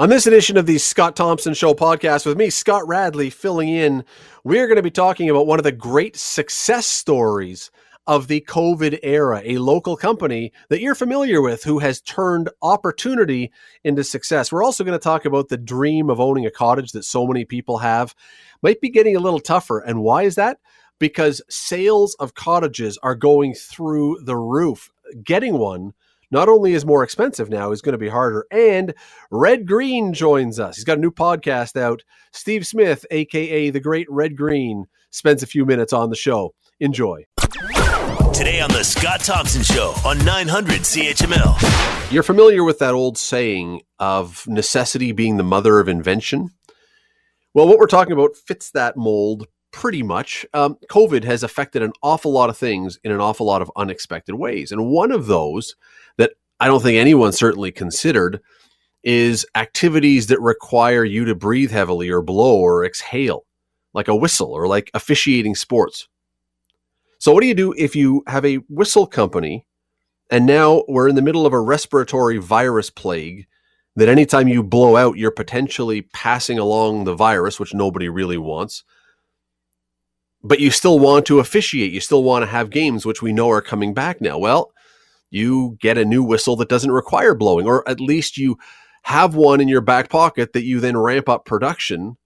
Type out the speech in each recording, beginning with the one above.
On this edition of the Scott Thompson Show podcast with me, Scott Radley, filling in, we're going to be talking about one of the great success stories of the COVID era, a local company that you're familiar with who has turned opportunity into success. We're also going to talk about the dream of owning a cottage that so many people have. Might be getting a little tougher. And why is that? Because sales of cottages are going through the roof. Getting one not only is more expensive now, is going to be harder. And Red Green joins us. He's got a new podcast out. Steve Smith, aka the Great Red Green, spends a few minutes on the show. Enjoy. Today on the Scott Thompson Show on 900 CHML. You're familiar with that old saying of necessity being the mother of invention? Well, what we're talking about fits that mold pretty much. Um, COVID has affected an awful lot of things in an awful lot of unexpected ways. And one of those I don't think anyone certainly considered is activities that require you to breathe heavily or blow or exhale, like a whistle or like officiating sports. So, what do you do if you have a whistle company and now we're in the middle of a respiratory virus plague? That anytime you blow out, you're potentially passing along the virus, which nobody really wants but you still want to officiate. You still want to have games, which we know are coming back now. Well, you get a new whistle that doesn't require blowing, or at least you have one in your back pocket that you then ramp up production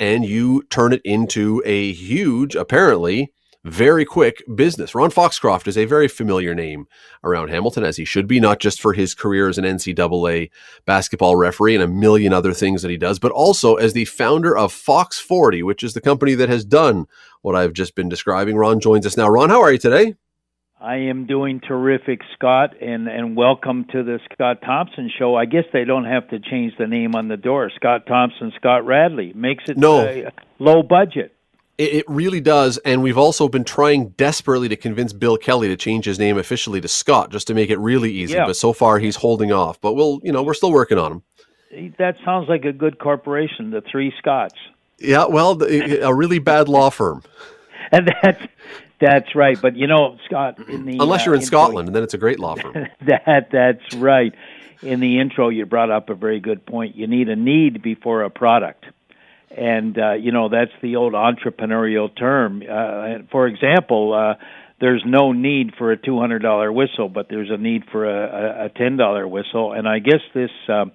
and you turn it into a huge, apparently, very quick business. Ron Foxcroft is a very familiar name around Hamilton, as he should be, not just for his career as an NCAA basketball referee and a million other things that he does, but also as the founder of Fox 40, which is the company that has done what I've just been describing. Ron joins us now. Ron, how are you today? I am doing terrific, Scott, and, and welcome to the Scott Thompson Show. I guess they don't have to change the name on the door. Scott Thompson, Scott Radley makes it no. Low budget. It, it really does, and we've also been trying desperately to convince Bill Kelly to change his name officially to Scott, just to make it really easy. Yeah. But so far, he's holding off. But we'll, you know, we're still working on him. That sounds like a good corporation, the Three Scotts. Yeah, well, a really bad law firm. and that's that's right. But you know, Scott, in the unless you're in uh, Scotland, and then it's a great law firm. that that's right. In the intro, you brought up a very good point. You need a need before a product and uh, you know that's the old entrepreneurial term. Uh, for example, uh, there's no need for a two hundred dollar whistle, but there's a need for a, a ten dollar whistle, and I guess this uh,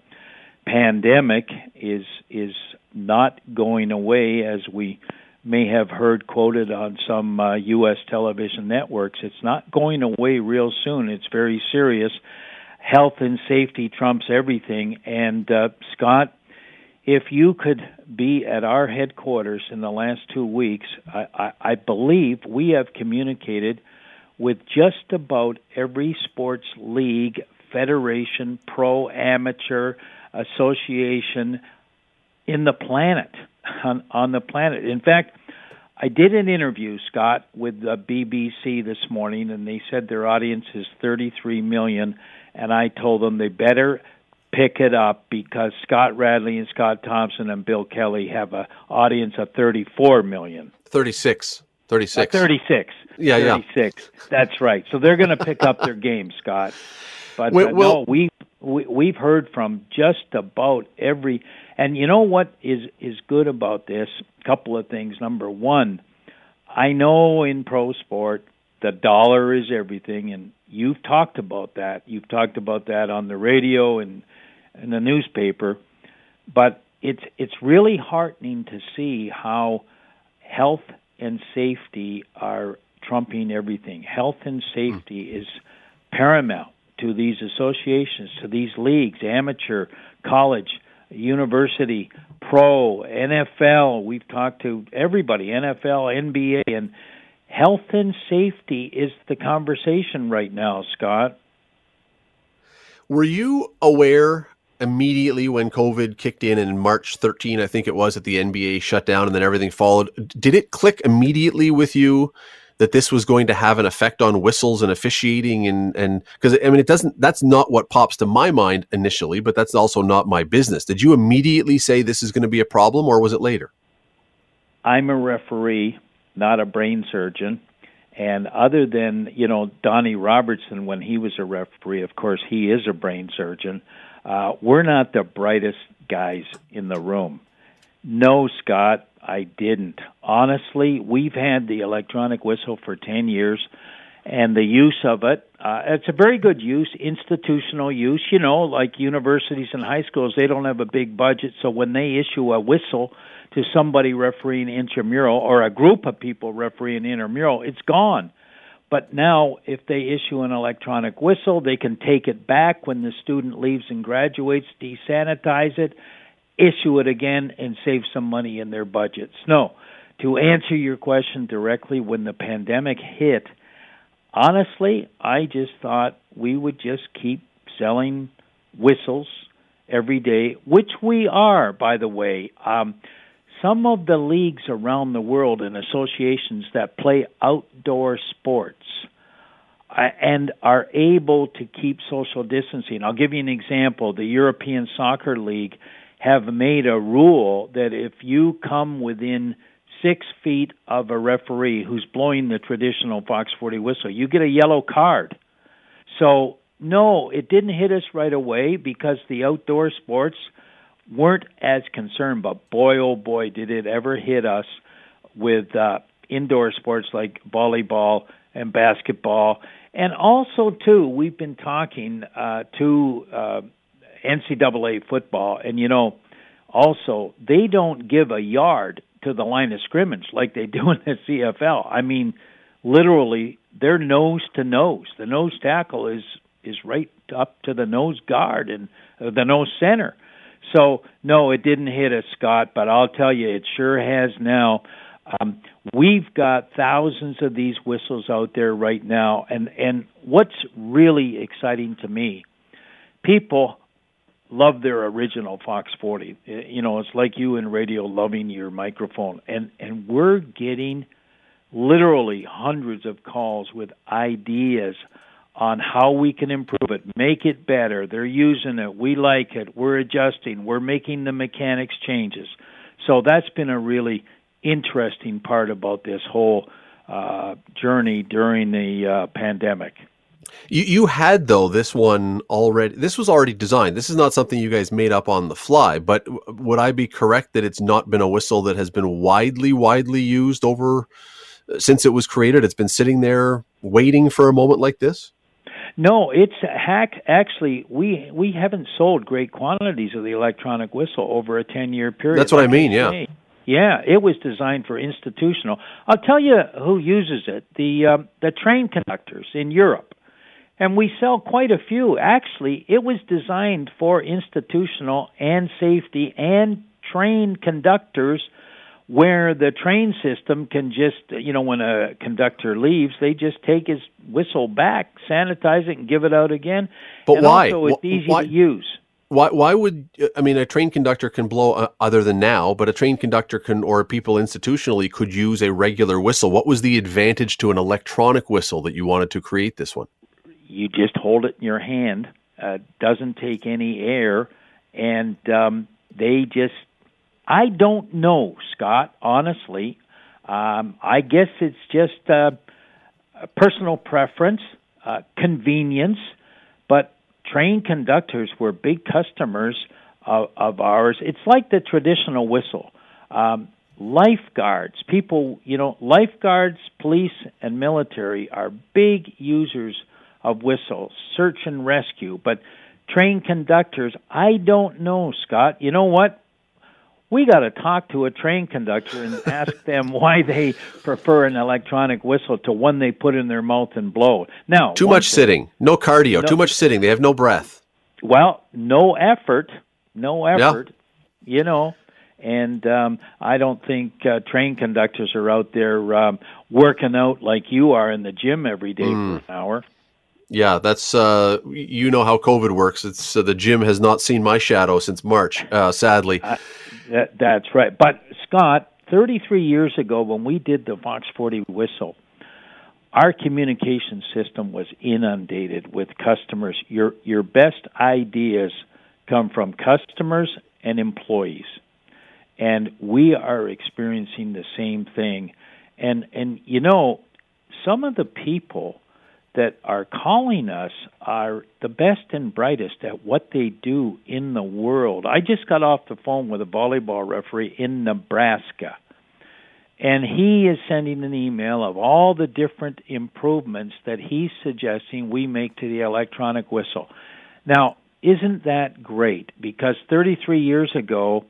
pandemic is is not going away as we may have heard quoted on some uh, U.S. television networks. It's not going away real soon. It's very serious. Health and safety trumps everything. And uh, Scott, if you could be at our headquarters in the last two weeks, I, I, I believe we have communicated with just about every sports league, federation, pro, amateur, association in the planet on, on the planet. In fact, I did an interview, Scott, with the BBC this morning, and they said their audience is 33 million, and I told them they better pick it up because Scott Radley and Scott Thompson and Bill Kelly have an audience of 34 million. 36. 36. Uh, 36. Yeah, 36. Yeah. That's right. So they're going to pick up their game, Scott. But uh, well, no, we, we we've heard from just about every and you know what is is good about this? A couple of things. Number 1, I know in pro sport the dollar is everything and you've talked about that. You've talked about that on the radio and in the newspaper, but it's it's really heartening to see how health and safety are trumping everything. Health and safety mm. is paramount to these associations, to these leagues, amateur, college, university, pro, NFL. We've talked to everybody, NFL, NBA, and health and safety is the conversation right now, Scott. Were you aware immediately when COVID kicked in in March 13, I think it was, that the NBA shut down and then everything followed, did it click immediately with you that this was going to have an effect on whistles and officiating and and because I mean it doesn't that's not what pops to my mind initially, but that's also not my business. Did you immediately say this is going to be a problem or was it later? I'm a referee, not a brain surgeon. And other than, you know, Donnie Robertson when he was a referee, of course he is a brain surgeon uh, we're not the brightest guys in the room. No, Scott, I didn't. Honestly, we've had the electronic whistle for 10 years and the use of it. Uh, it's a very good use, institutional use. You know, like universities and high schools, they don't have a big budget, so when they issue a whistle to somebody refereeing intramural or a group of people refereeing intramural, it's gone. But now, if they issue an electronic whistle, they can take it back when the student leaves and graduates, desanitize it, issue it again, and save some money in their budgets. No, to answer your question directly, when the pandemic hit, honestly, I just thought we would just keep selling whistles every day, which we are, by the way. Um, some of the leagues around the world and associations that play outdoor sports uh, and are able to keep social distancing. I'll give you an example. The European Soccer League have made a rule that if you come within six feet of a referee who's blowing the traditional Fox 40 whistle, you get a yellow card. So, no, it didn't hit us right away because the outdoor sports weren't as concerned, but boy, oh boy, did it ever hit us with uh, indoor sports like volleyball and basketball. And also, too, we've been talking uh, to uh, NCAA football, and you know, also, they don't give a yard to the line of scrimmage like they do in the CFL. I mean, literally, they're nose to nose. The nose tackle is is right up to the nose guard and uh, the nose center. So no, it didn't hit us, Scott. But I'll tell you, it sure has now. Um, we've got thousands of these whistles out there right now, and and what's really exciting to me, people love their original Fox 40. You know, it's like you in radio loving your microphone, and and we're getting literally hundreds of calls with ideas on how we can improve it, make it better. They're using it. We like it. We're adjusting. We're making the mechanics changes. So that's been a really interesting part about this whole uh, journey during the uh, pandemic. You, you had though this one already. This was already designed. This is not something you guys made up on the fly. But would I be correct that it's not been a whistle that has been widely, widely used over since it was created? It's been sitting there waiting for a moment like this. No, it's hack. Actually, we we haven't sold great quantities of the electronic whistle over a ten year period. That's what like I mean. Yeah. Yeah, it was designed for institutional. I'll tell you who uses it: the um, the train conductors in Europe and we sell quite a few. Actually, it was designed for institutional and safety and trained conductors where the train system can just, you know, when a conductor leaves, they just take his whistle back, sanitize it, and give it out again. But and why? Also, it's easy why? to use. Why, why would I mean a train conductor can blow uh, other than now, but a train conductor can or people institutionally could use a regular whistle. What was the advantage to an electronic whistle that you wanted to create this one? You just hold it in your hand. Uh, doesn't take any air, and um, they just. I don't know, Scott. Honestly, um, I guess it's just uh, a personal preference, uh, convenience. But train conductors were big customers of, of ours. It's like the traditional whistle. Um, lifeguards, people, you know, lifeguards, police, and military are big users of whistles, search and rescue, but train conductors, I don't know, Scott. You know what? We got to talk to a train conductor and ask them why they prefer an electronic whistle to one they put in their mouth and blow. Now, too much thing, sitting, no cardio, no, too much sitting. They have no breath. Well, no effort, no effort. Yeah. You know, and um, I don't think uh, train conductors are out there um, working out like you are in the gym every day mm. for an hour. Yeah, that's uh, you know how COVID works. It's uh, the gym has not seen my shadow since March, uh, sadly. Uh, that, that's right. But Scott, 33 years ago, when we did the Fox 40 whistle, our communication system was inundated with customers. Your your best ideas come from customers and employees, and we are experiencing the same thing. And and you know, some of the people that are calling us are the best and brightest at what they do in the world. I just got off the phone with a volleyball referee in Nebraska, and he is sending an email of all the different improvements that he's suggesting we make to the electronic whistle. Now, isn't that great? Because 33 years ago,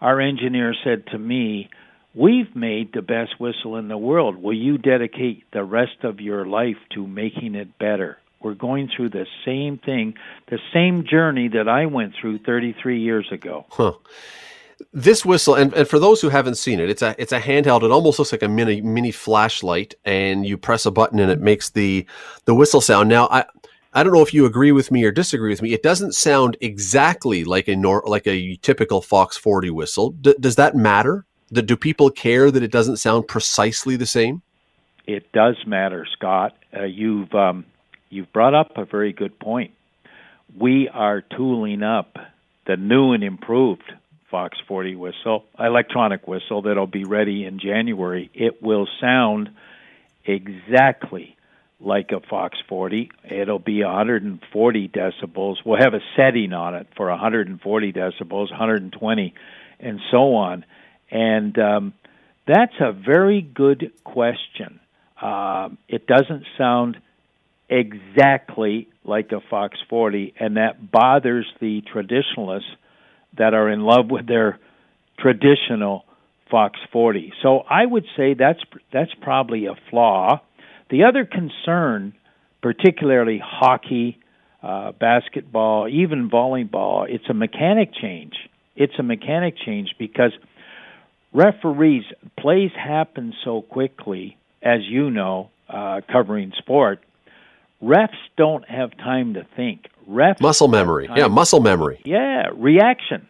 our engineer said to me, We've made the best whistle in the world. Will you dedicate the rest of your life to making it better? We're going through the same thing, the same journey that I went through 33 years ago. Huh. This whistle, and, and for those who haven't seen it, it's a it's a handheld. It almost looks like a mini mini flashlight, and you press a button and it makes the the whistle sound. Now, I I don't know if you agree with me or disagree with me. It doesn't sound exactly like a nor- like a typical Fox 40 whistle. D- does that matter? Do people care that it doesn't sound precisely the same? It does matter, Scott. Uh, you've um, you've brought up a very good point. We are tooling up the new and improved Fox 40 whistle, electronic whistle that'll be ready in January. It will sound exactly like a Fox 40. It'll be 140 decibels. We'll have a setting on it for 140 decibels, 120, and so on. And um, that's a very good question. Uh, it doesn't sound exactly like a Fox 40, and that bothers the traditionalists that are in love with their traditional Fox 40. So I would say that's that's probably a flaw. The other concern, particularly hockey, uh, basketball, even volleyball, it's a mechanic change. It's a mechanic change because referees plays happen so quickly, as you know, uh, covering sport. Refs don't have time to think. Refs muscle memory, yeah, muscle memory, yeah, reaction.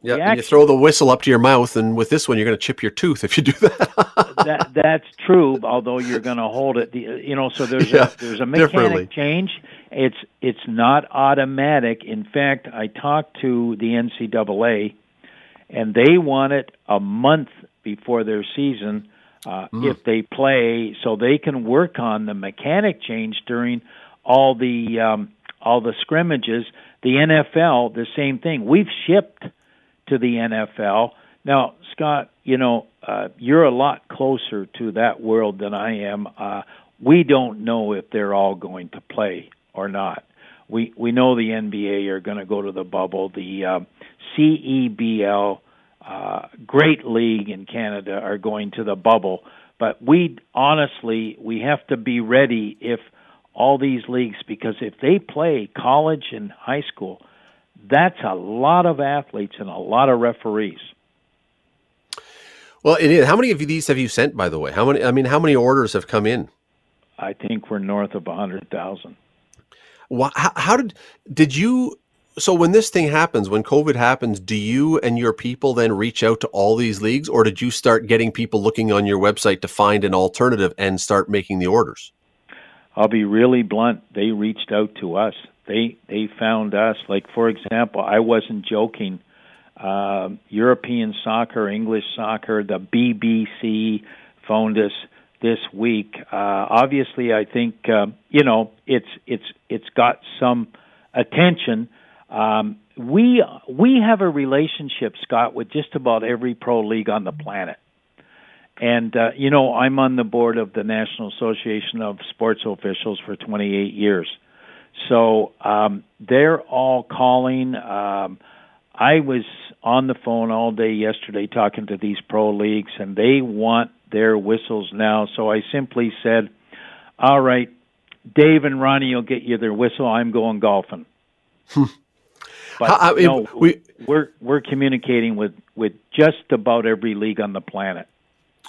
Yeah, and you throw the whistle up to your mouth, and with this one, you're going to chip your tooth if you do that. that that's true. Although you're going to hold it, you know. So there's yeah, a, there's a mechanic change. It's it's not automatic. In fact, I talked to the NCAA and they want it a month before their season uh, mm. if they play, so they can work on the mechanic change during all the um, all the scrimmages. The NFL, the same thing. We've shipped to the NFL now, Scott. You know, uh, you're a lot closer to that world than I am. Uh, we don't know if they're all going to play or not. We we know the NBA are going to go to the bubble. The uh, CEBL, uh, great league in Canada, are going to the bubble. But we honestly we have to be ready if all these leagues because if they play college and high school, that's a lot of athletes and a lot of referees. Well, it is. how many of these have you sent, by the way? How many? I mean, how many orders have come in? I think we're north of a hundred thousand. How, how did did you so when this thing happens, when COVID happens, do you and your people then reach out to all these leagues, or did you start getting people looking on your website to find an alternative and start making the orders? I'll be really blunt. They reached out to us. They they found us. Like for example, I wasn't joking. Uh, European soccer, English soccer, the BBC phoned us this week. Uh, obviously, I think uh, you know it's it's it's got some attention um, we we have a relationship, Scott, with just about every pro league on the planet. And uh, you know, I'm on the board of the National Association of Sports Officials for 28 years. So um, they're all calling. Um, I was on the phone all day yesterday talking to these pro leagues, and they want their whistles now. So I simply said, "All right, Dave and Ronnie will get you their whistle. I'm going golfing." Hmm. But How, I mean, no, we, we're we're communicating with with just about every league on the planet.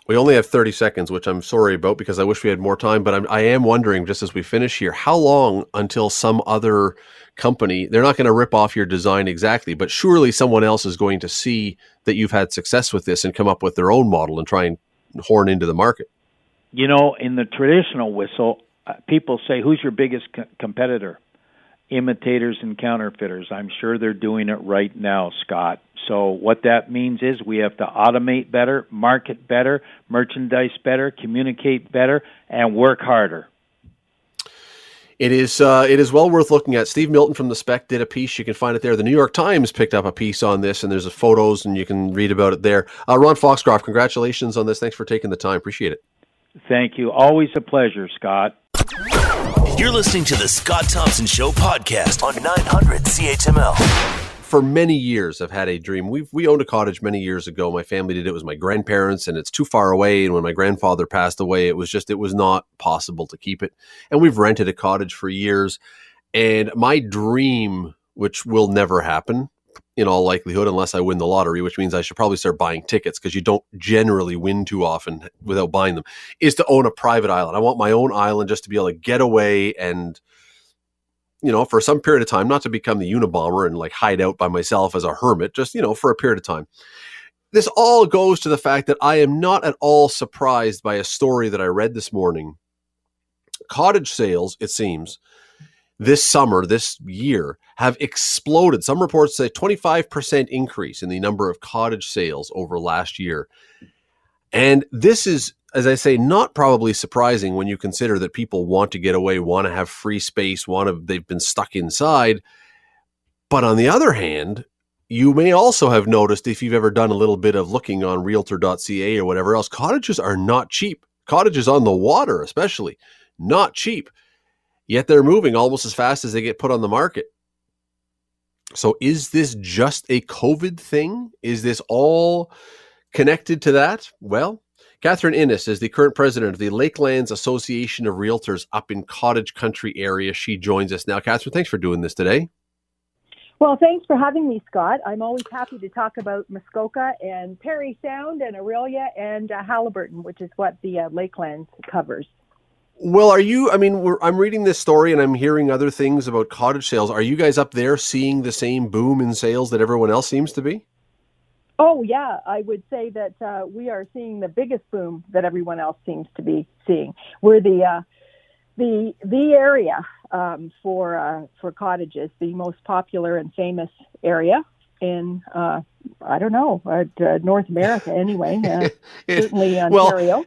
We only have 30 seconds, which I'm sorry about because I wish we had more time. But I'm, I am wondering, just as we finish here, how long until some other company, they're not going to rip off your design exactly, but surely someone else is going to see that you've had success with this and come up with their own model and try and horn into the market. You know, in the traditional whistle, uh, people say, who's your biggest co- competitor? imitators and counterfeiters. I'm sure they're doing it right now, Scott. So what that means is we have to automate better, market better, merchandise better, communicate better, and work harder. It is uh, it is well worth looking at. Steve Milton from the Spec did a piece. You can find it there. The New York Times picked up a piece on this, and there's a photos, and you can read about it there. Uh, Ron Foxcroft, congratulations on this. Thanks for taking the time. Appreciate it. Thank you. Always a pleasure, Scott. You're listening to the Scott Thompson Show podcast on 900 CHML for many years I've had a dream. We we owned a cottage many years ago. My family did it. was my grandparents and it's too far away and when my grandfather passed away it was just it was not possible to keep it. And we've rented a cottage for years and my dream which will never happen in all likelihood unless I win the lottery, which means I should probably start buying tickets because you don't generally win too often without buying them, is to own a private island. I want my own island just to be able to get away and you know, for some period of time, not to become the Unabomber and like hide out by myself as a hermit, just, you know, for a period of time. This all goes to the fact that I am not at all surprised by a story that I read this morning. Cottage sales, it seems, this summer, this year, have exploded. Some reports say 25% increase in the number of cottage sales over last year. And this is as I say, not probably surprising when you consider that people want to get away, want to have free space, want to they've been stuck inside. But on the other hand, you may also have noticed if you've ever done a little bit of looking on realtor.ca or whatever else, cottages are not cheap. Cottages on the water, especially, not cheap. Yet they're moving almost as fast as they get put on the market. So is this just a COVID thing? Is this all connected to that? Well, Catherine Innes is the current president of the Lakelands Association of Realtors up in Cottage Country area. She joins us now. Catherine, thanks for doing this today. Well, thanks for having me, Scott. I'm always happy to talk about Muskoka and Parry Sound and Orillia and uh, Haliburton, which is what the uh, Lakelands covers. Well, are you? I mean, I'm reading this story and I'm hearing other things about cottage sales. Are you guys up there seeing the same boom in sales that everyone else seems to be? Oh yeah, I would say that uh, we are seeing the biggest boom that everyone else seems to be seeing. We're the uh, the the area um, for uh, for cottages, the most popular and famous area in uh, I don't know uh, North America anyway. Uh, certainly Ontario. Well,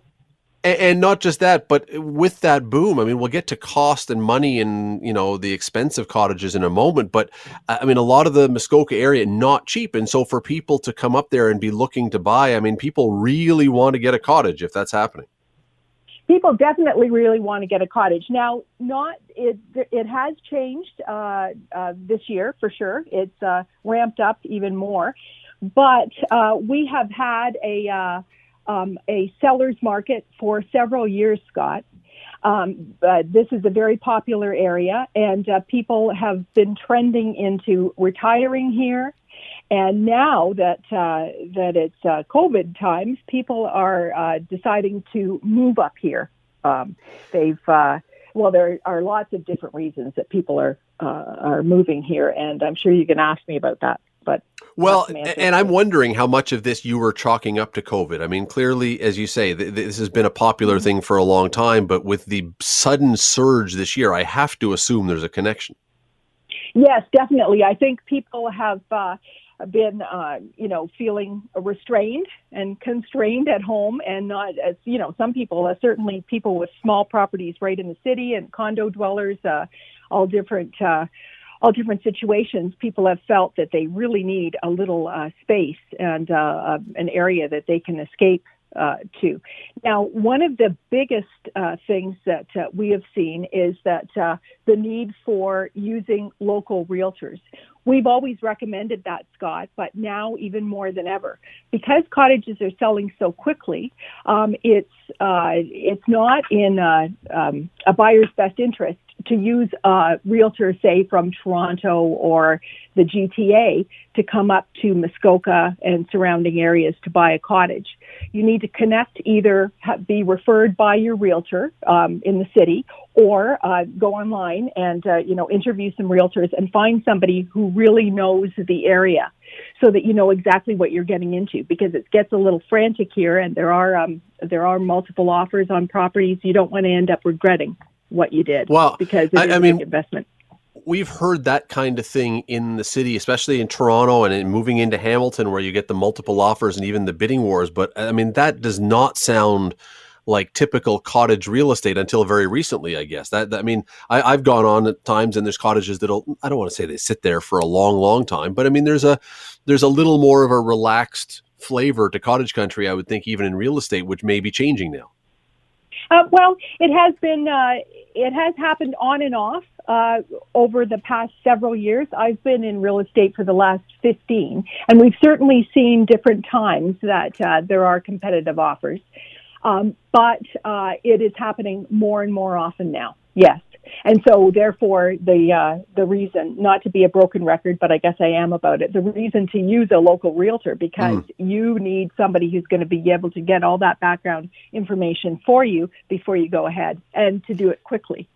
and, and, not just that, but with that boom, I mean, we'll get to cost and money and you know the expensive cottages in a moment. But I mean, a lot of the Muskoka area not cheap, and so for people to come up there and be looking to buy, I mean, people really want to get a cottage if that's happening. People definitely really want to get a cottage now. Not it. It has changed uh, uh, this year for sure. It's uh, ramped up even more, but uh, we have had a uh, um, a seller's market for several years, Scott. Um, uh, this is a very popular area, and uh, people have been trending into retiring here. And now that uh, that it's uh, COVID times, people are uh, deciding to move up here. Um, they've well, there are lots of different reasons that people are are moving here, and I'm sure you can ask me about that. But well, and I'm wondering how much of this you were chalking up to COVID. I mean, clearly, as you say, th- this has been a popular mm-hmm. thing for a long time, but with the sudden surge this year, I have to assume there's a connection. Yes, definitely. I think people have uh, been, uh, you know, feeling restrained and constrained at home, and not as you know, some people, uh, certainly people with small properties right in the city and condo dwellers, uh, all different uh, all different situations, people have felt that they really need a little uh, space and uh, uh, an area that they can escape uh, to. Now, one of the biggest uh, things that uh, we have seen is that the need for using local realtors. We've always recommended that, Scott, but now even more than ever, because cottages are selling so quickly, um, it's uh, it's not in uh, um, a buyer's best interest to use a realtor, say from Toronto or the GTA, to come up to Muskoka and surrounding areas to buy a cottage. You need to connect, either be referred by your realtor um, in the city, or uh, go online and uh, you know interview some realtors and find somebody who really knows the area, so that you know exactly what you're getting into. Because it gets a little frantic here, and there are um, there are multiple offers on properties. You don't want to end up regretting what you did. Well, because it I, I mean, investment. We've heard that kind of thing in the city, especially in Toronto and in moving into Hamilton, where you get the multiple offers and even the bidding wars. But I mean, that does not sound like typical cottage real estate until very recently, I guess. That, that I mean, I, I've gone on at times and there's cottages that'll I don't want to say they sit there for a long, long time, but I mean there's a there's a little more of a relaxed flavor to cottage country, I would think, even in real estate, which may be changing now. Uh, well, it has been, uh, it has happened on and off uh, over the past several years. I've been in real estate for the last 15, and we've certainly seen different times that uh, there are competitive offers. Um, but uh, it is happening more and more often now. Yes. And so, therefore, the uh, the reason not to be a broken record, but I guess I am about it. The reason to use a local realtor because mm. you need somebody who's going to be able to get all that background information for you before you go ahead, and to do it quickly.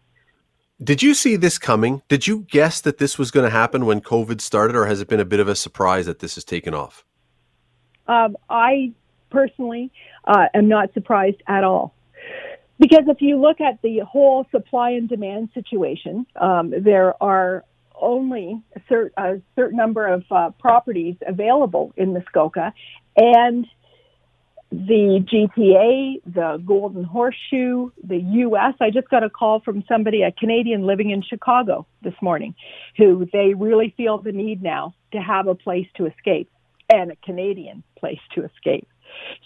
Did you see this coming? Did you guess that this was going to happen when COVID started, or has it been a bit of a surprise that this has taken off? Um, I personally uh, am not surprised at all. Because if you look at the whole supply and demand situation, um, there are only a, cert, a certain number of uh, properties available in Muskoka, and the GTA, the Golden Horseshoe, the U.S. I just got a call from somebody, a Canadian living in Chicago this morning, who they really feel the need now to have a place to escape and a Canadian place to escape.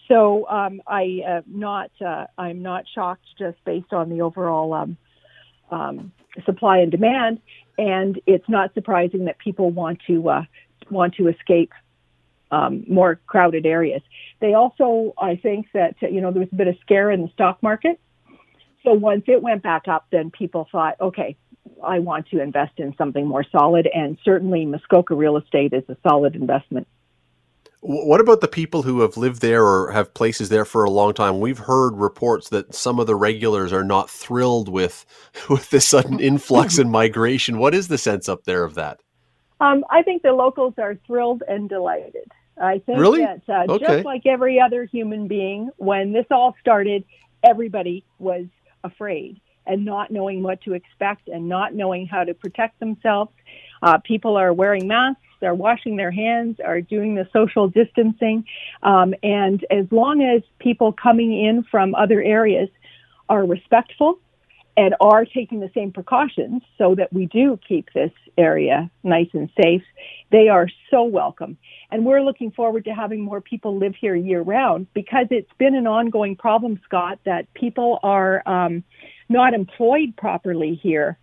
So um, I uh, not uh, I'm not shocked just based on the overall um, um, supply and demand, and it's not surprising that people want to uh, want to escape um, more crowded areas. They also, I think that you know there was a bit of scare in the stock market. So once it went back up, then people thought, okay, I want to invest in something more solid, and certainly Muskoka real estate is a solid investment. What about the people who have lived there or have places there for a long time? We've heard reports that some of the regulars are not thrilled with with the sudden influx and migration. What is the sense up there of that? Um, I think the locals are thrilled and delighted. I think really? that uh, okay. just like every other human being, when this all started, everybody was afraid and not knowing what to expect and not knowing how to protect themselves. Uh, people are wearing masks They're washing their hands, are doing the social distancing. Um, and as long as people coming in from other areas are respectful and are taking the same precautions so that we do keep this area nice and safe, they are so welcome. And we're looking forward to having more people live here year round because it's been an ongoing problem, Scott, that people are um, not employed properly here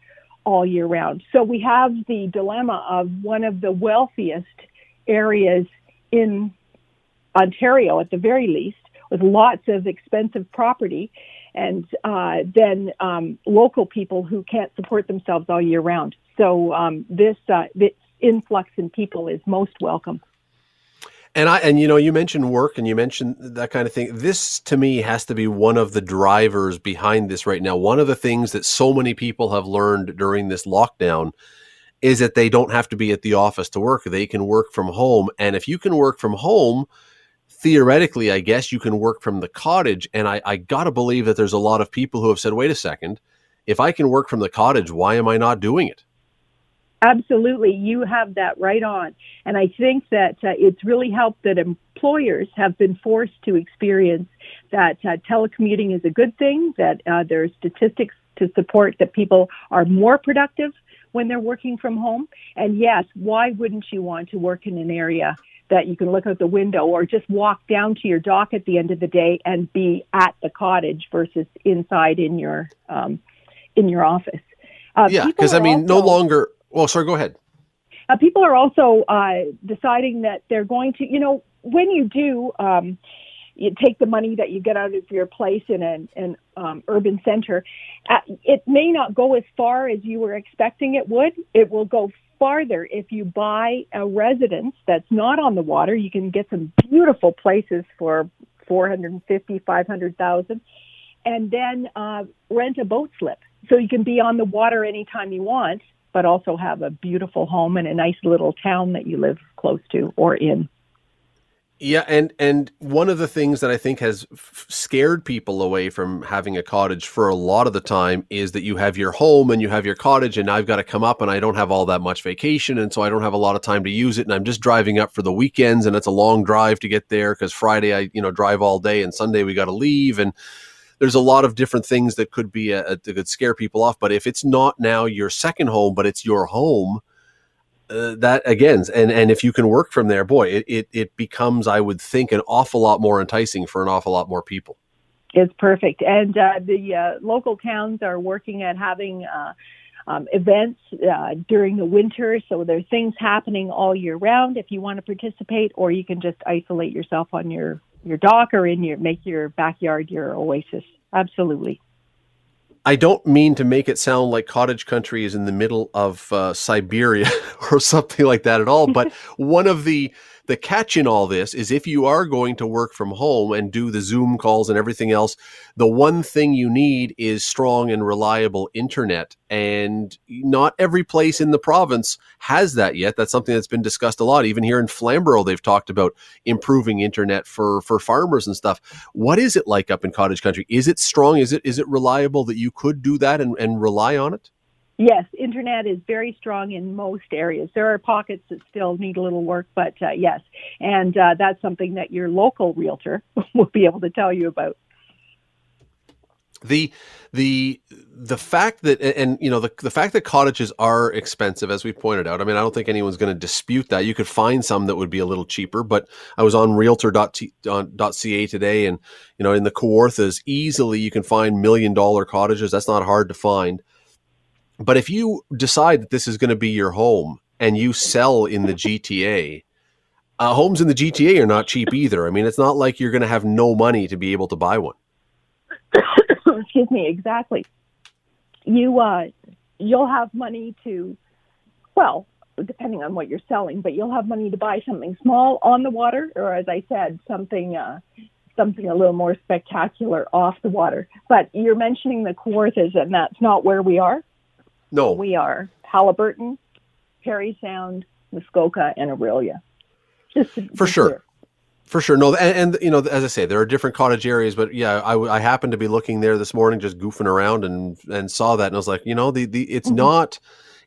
all year round. So we have the dilemma of one of the wealthiest areas in Ontario, at the very least, with lots of expensive property, and uh, then um, local people who can't support themselves all year round. So um, this, uh, this influx in people is most welcome. And I and you know you mentioned work and you mentioned that kind of thing. This to me has to be one of the drivers behind this right now. One of the things that so many people have learned during this lockdown is that they don't have to be at the office to work. They can work from home. And if you can work from home, theoretically, I guess you can work from the cottage. And I, I got to believe that there's a lot of people who have said, wait a second, if I can work from the cottage, why am I not doing it? Absolutely, you have that right on. And I think that uh, it's really helped that employers have been forced to experience that uh, telecommuting is a good thing, that uh, there are statistics to support that people are more productive when they're working from home. And yes, why wouldn't you want to work in an area that you can look out the window or just walk down to your dock at the end of the day and be at the cottage versus inside in your um, in your office? Uh, yeah, because I mean, also, no longer well, sorry, go ahead. Uh, people are also uh, deciding that they're going to, you know, when you do um, you take the money that you get out of your place in an, an um, urban center, uh, it may not go as far as you were expecting it would. It will go farther if you buy a residence that's not on the water. You can get some beautiful places for 450, 500,000 and then uh, rent a boat slip. So you can be on the water anytime you want but also have a beautiful home and a nice little town that you live close to or in. Yeah, and and one of the things that I think has f- scared people away from having a cottage for a lot of the time is that you have your home and you have your cottage, and I've got to come up and I don't have all that much vacation, and so I don't have a lot of time to use it, and I'm just driving up for the weekends, and it's a long drive to get there because Friday I you know drive all day, and Sunday we got to leave, and there's a lot of different things that could be a, a, that could scare people off. But if it's not now your second home, but it's your home, uh, that again, and and if you can work from there, boy, it, it it becomes, I would think, an awful lot more enticing for an awful lot more people. It's perfect, and uh, the uh, local towns are working at having. Uh, um, events uh, during the winter. So there's things happening all year round if you want to participate, or you can just isolate yourself on your your dock or in your make your backyard your oasis. Absolutely. I don't mean to make it sound like cottage country is in the middle of uh, Siberia or something like that at all, but one of the the catch in all this is if you are going to work from home and do the Zoom calls and everything else, the one thing you need is strong and reliable internet. And not every place in the province has that yet. That's something that's been discussed a lot. Even here in Flamborough, they've talked about improving internet for, for farmers and stuff. What is it like up in cottage country? Is it strong? Is it is it reliable that you could do that and, and rely on it? Yes, internet is very strong in most areas. There are pockets that still need a little work, but uh, yes, and uh, that's something that your local realtor will be able to tell you about. The the the fact that and you know the the fact that cottages are expensive, as we pointed out. I mean, I don't think anyone's going to dispute that. You could find some that would be a little cheaper, but I was on Realtor.ca today, and you know, in the Kawarthas, easily you can find million dollar cottages. That's not hard to find but if you decide that this is going to be your home and you sell in the GTA, uh, homes in the GTA are not cheap either. I mean, it's not like you're going to have no money to be able to buy one. Excuse me, exactly. You uh, you'll have money to, well, depending on what you're selling, but you'll have money to buy something small on the water, or as I said, something uh, something a little more spectacular off the water. But you're mentioning the Kawarthas, and that's not where we are. No. We are Haliburton, Parry Sound, Muskoka, and Orillia. Just for sure. Clear. For sure, no, and, and, you know, as I say, there are different cottage areas, but yeah, I, I happened to be looking there this morning, just goofing around, and and saw that, and I was like, you know, the the it's mm-hmm. not,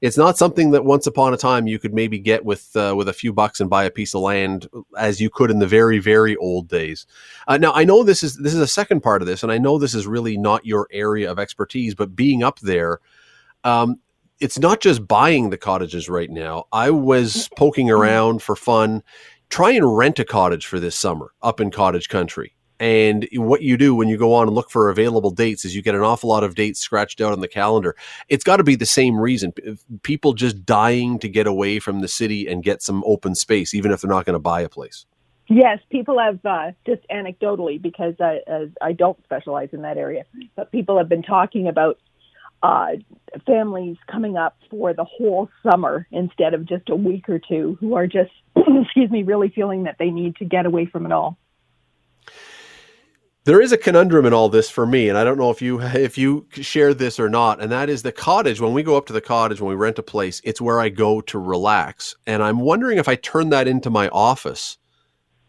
it's not something that once upon a time you could maybe get with uh, with a few bucks and buy a piece of land as you could in the very very old days. Uh, now I know this is this is a second part of this, and I know this is really not your area of expertise, but being up there, um, it's not just buying the cottages right now. I was poking mm-hmm. around for fun. Try and rent a cottage for this summer up in cottage country. And what you do when you go on and look for available dates is you get an awful lot of dates scratched out on the calendar. It's got to be the same reason. People just dying to get away from the city and get some open space, even if they're not going to buy a place. Yes, people have uh, just anecdotally because I, I don't specialize in that area, but people have been talking about uh, families coming up for the whole summer instead of just a week or two who are just, excuse me, really feeling that they need to get away from it all. There is a conundrum in all this for me, and I don't know if you if you share this or not. And that is the cottage. When we go up to the cottage, when we rent a place, it's where I go to relax. And I'm wondering if I turn that into my office,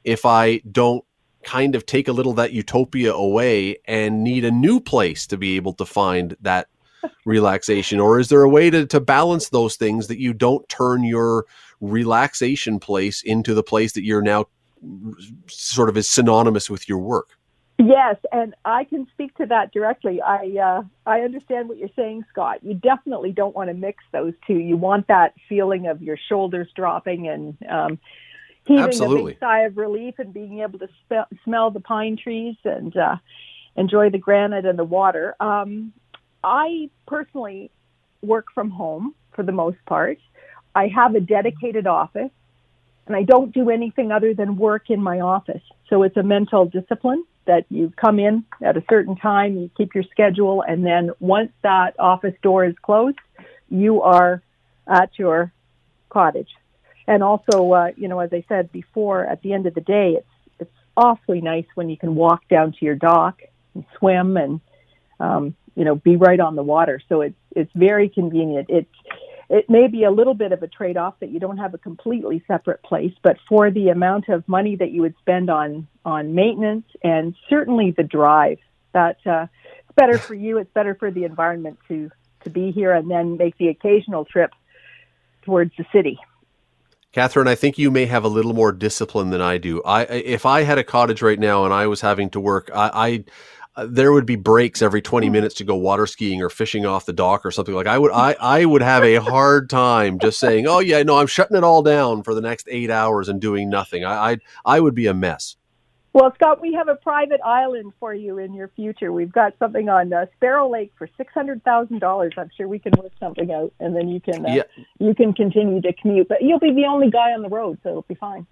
if I don't kind of take a little that utopia away and need a new place to be able to find that relaxation or is there a way to, to balance those things that you don't turn your relaxation place into the place that you're now sort of is synonymous with your work yes and i can speak to that directly i uh, i understand what you're saying scott you definitely don't want to mix those two you want that feeling of your shoulders dropping and um, heaving Absolutely. a big sigh of relief and being able to spe- smell the pine trees and uh, enjoy the granite and the water. Um, I personally work from home for the most part. I have a dedicated office and I don't do anything other than work in my office. So it's a mental discipline that you come in at a certain time, you keep your schedule, and then once that office door is closed, you are at your cottage. And also, uh, you know, as I said before, at the end of the day, it's it's awfully nice when you can walk down to your dock and swim and um, you know, be right on the water. So it's it's very convenient. It's it may be a little bit of a trade off that you don't have a completely separate place, but for the amount of money that you would spend on on maintenance and certainly the drive, that uh, it's better for you. It's better for the environment to to be here and then make the occasional trip towards the city. Catherine, I think you may have a little more discipline than I do. I if I had a cottage right now and I was having to work, I, I uh, there would be breaks every 20 minutes to go water skiing or fishing off the dock or something like I would I I would have a hard time just saying oh yeah no I'm shutting it all down for the next 8 hours and doing nothing I I, I would be a mess well, Scott, we have a private island for you in your future. We've got something on uh, Sparrow Lake for six hundred thousand dollars. I'm sure we can work something out, and then you can uh, yeah. you can continue to commute. But you'll be the only guy on the road, so it'll be fine.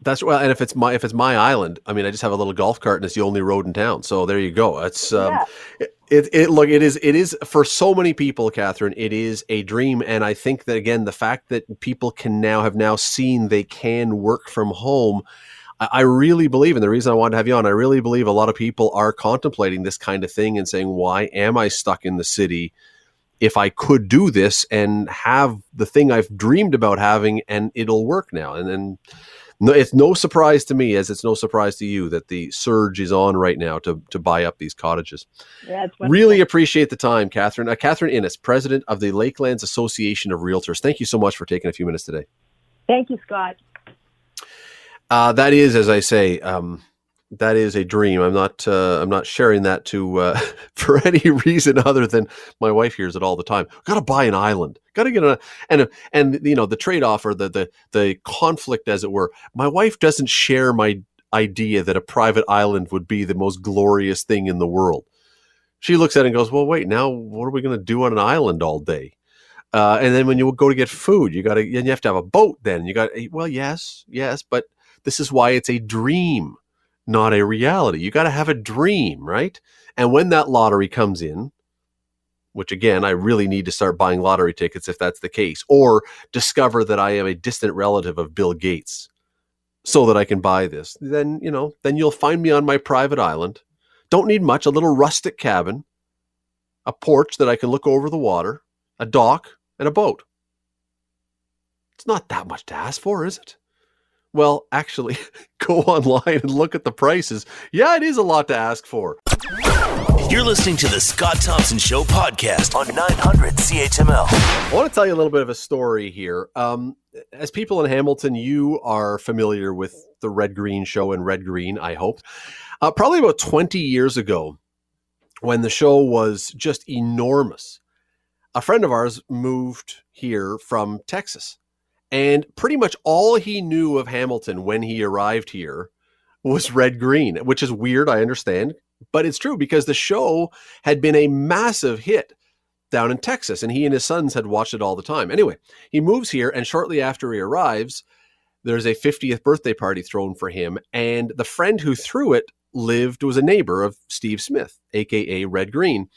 That's well, and if it's my if it's my island, I mean, I just have a little golf cart, and it's the only road in town. So there you go. It's um, yeah. it, it, it look it is it is for so many people, Catherine. It is a dream, and I think that again, the fact that people can now have now seen they can work from home I, really believe, and the reason I wanted to have you on, I really believe a lot of people are contemplating this kind of thing and saying, why am I stuck in the city? If I could do this and have the thing I've dreamed about having, and it'll work now, and then no, it's no surprise to me, as it's no surprise to you, that the surge is on right now to to buy up these cottages. Yeah, really appreciate the time, Catherine. Uh, Catherine Innes, president of the Lakelands Association of Realtors. Thank you so much for taking a few minutes today. Thank you, Scott. Uh, that is, as I say, um, that is a dream. I'm not. Uh, I'm not sharing that to uh, for any reason other than my wife hears it all the time. Got to buy an island. Got to get a and and you know the trade off or the the the conflict, as it were. My wife doesn't share my idea that a private island would be the most glorious thing in the world. She looks at it and goes, "Well, wait. Now, what are we going to do on an island all day?" Uh, and then when you go to get food, you got to and you have to have a boat. Then you got well, yes, yes, but this is why it's a dream, not a reality. You got to have a dream, right? And when that lottery comes in, which again, I really need to start buying lottery tickets if that's the case, or discover that I am a distant relative of Bill Gates so that I can buy this, then, you know, then you'll find me on my private island. Don't need much, a little rustic cabin, a porch that I can look over the water, a dock, and a boat. It's not that much to ask for, is it? Well, actually, go online and look at the prices. Yeah, it is a lot to ask for. You're listening to the Scott Thompson Show podcast on 900 CHML. I want to tell you a little bit of a story here. Um, as people in Hamilton, you are familiar with the Red Green show and Red Green, I hope. Uh, probably about 20 years ago, when the show was just enormous, a friend of ours moved here from Texas and pretty much all he knew of Hamilton when he arrived here was red green, which is weird, I understand, but it's true because the show had been a massive hit down in Texas and he and his sons had watched it all the time. Anyway, he moves here and shortly after he arrives, there's a 50th birthday party thrown for him and the friend who threw it lived was a neighbor of Steve Smith, aka Red Green,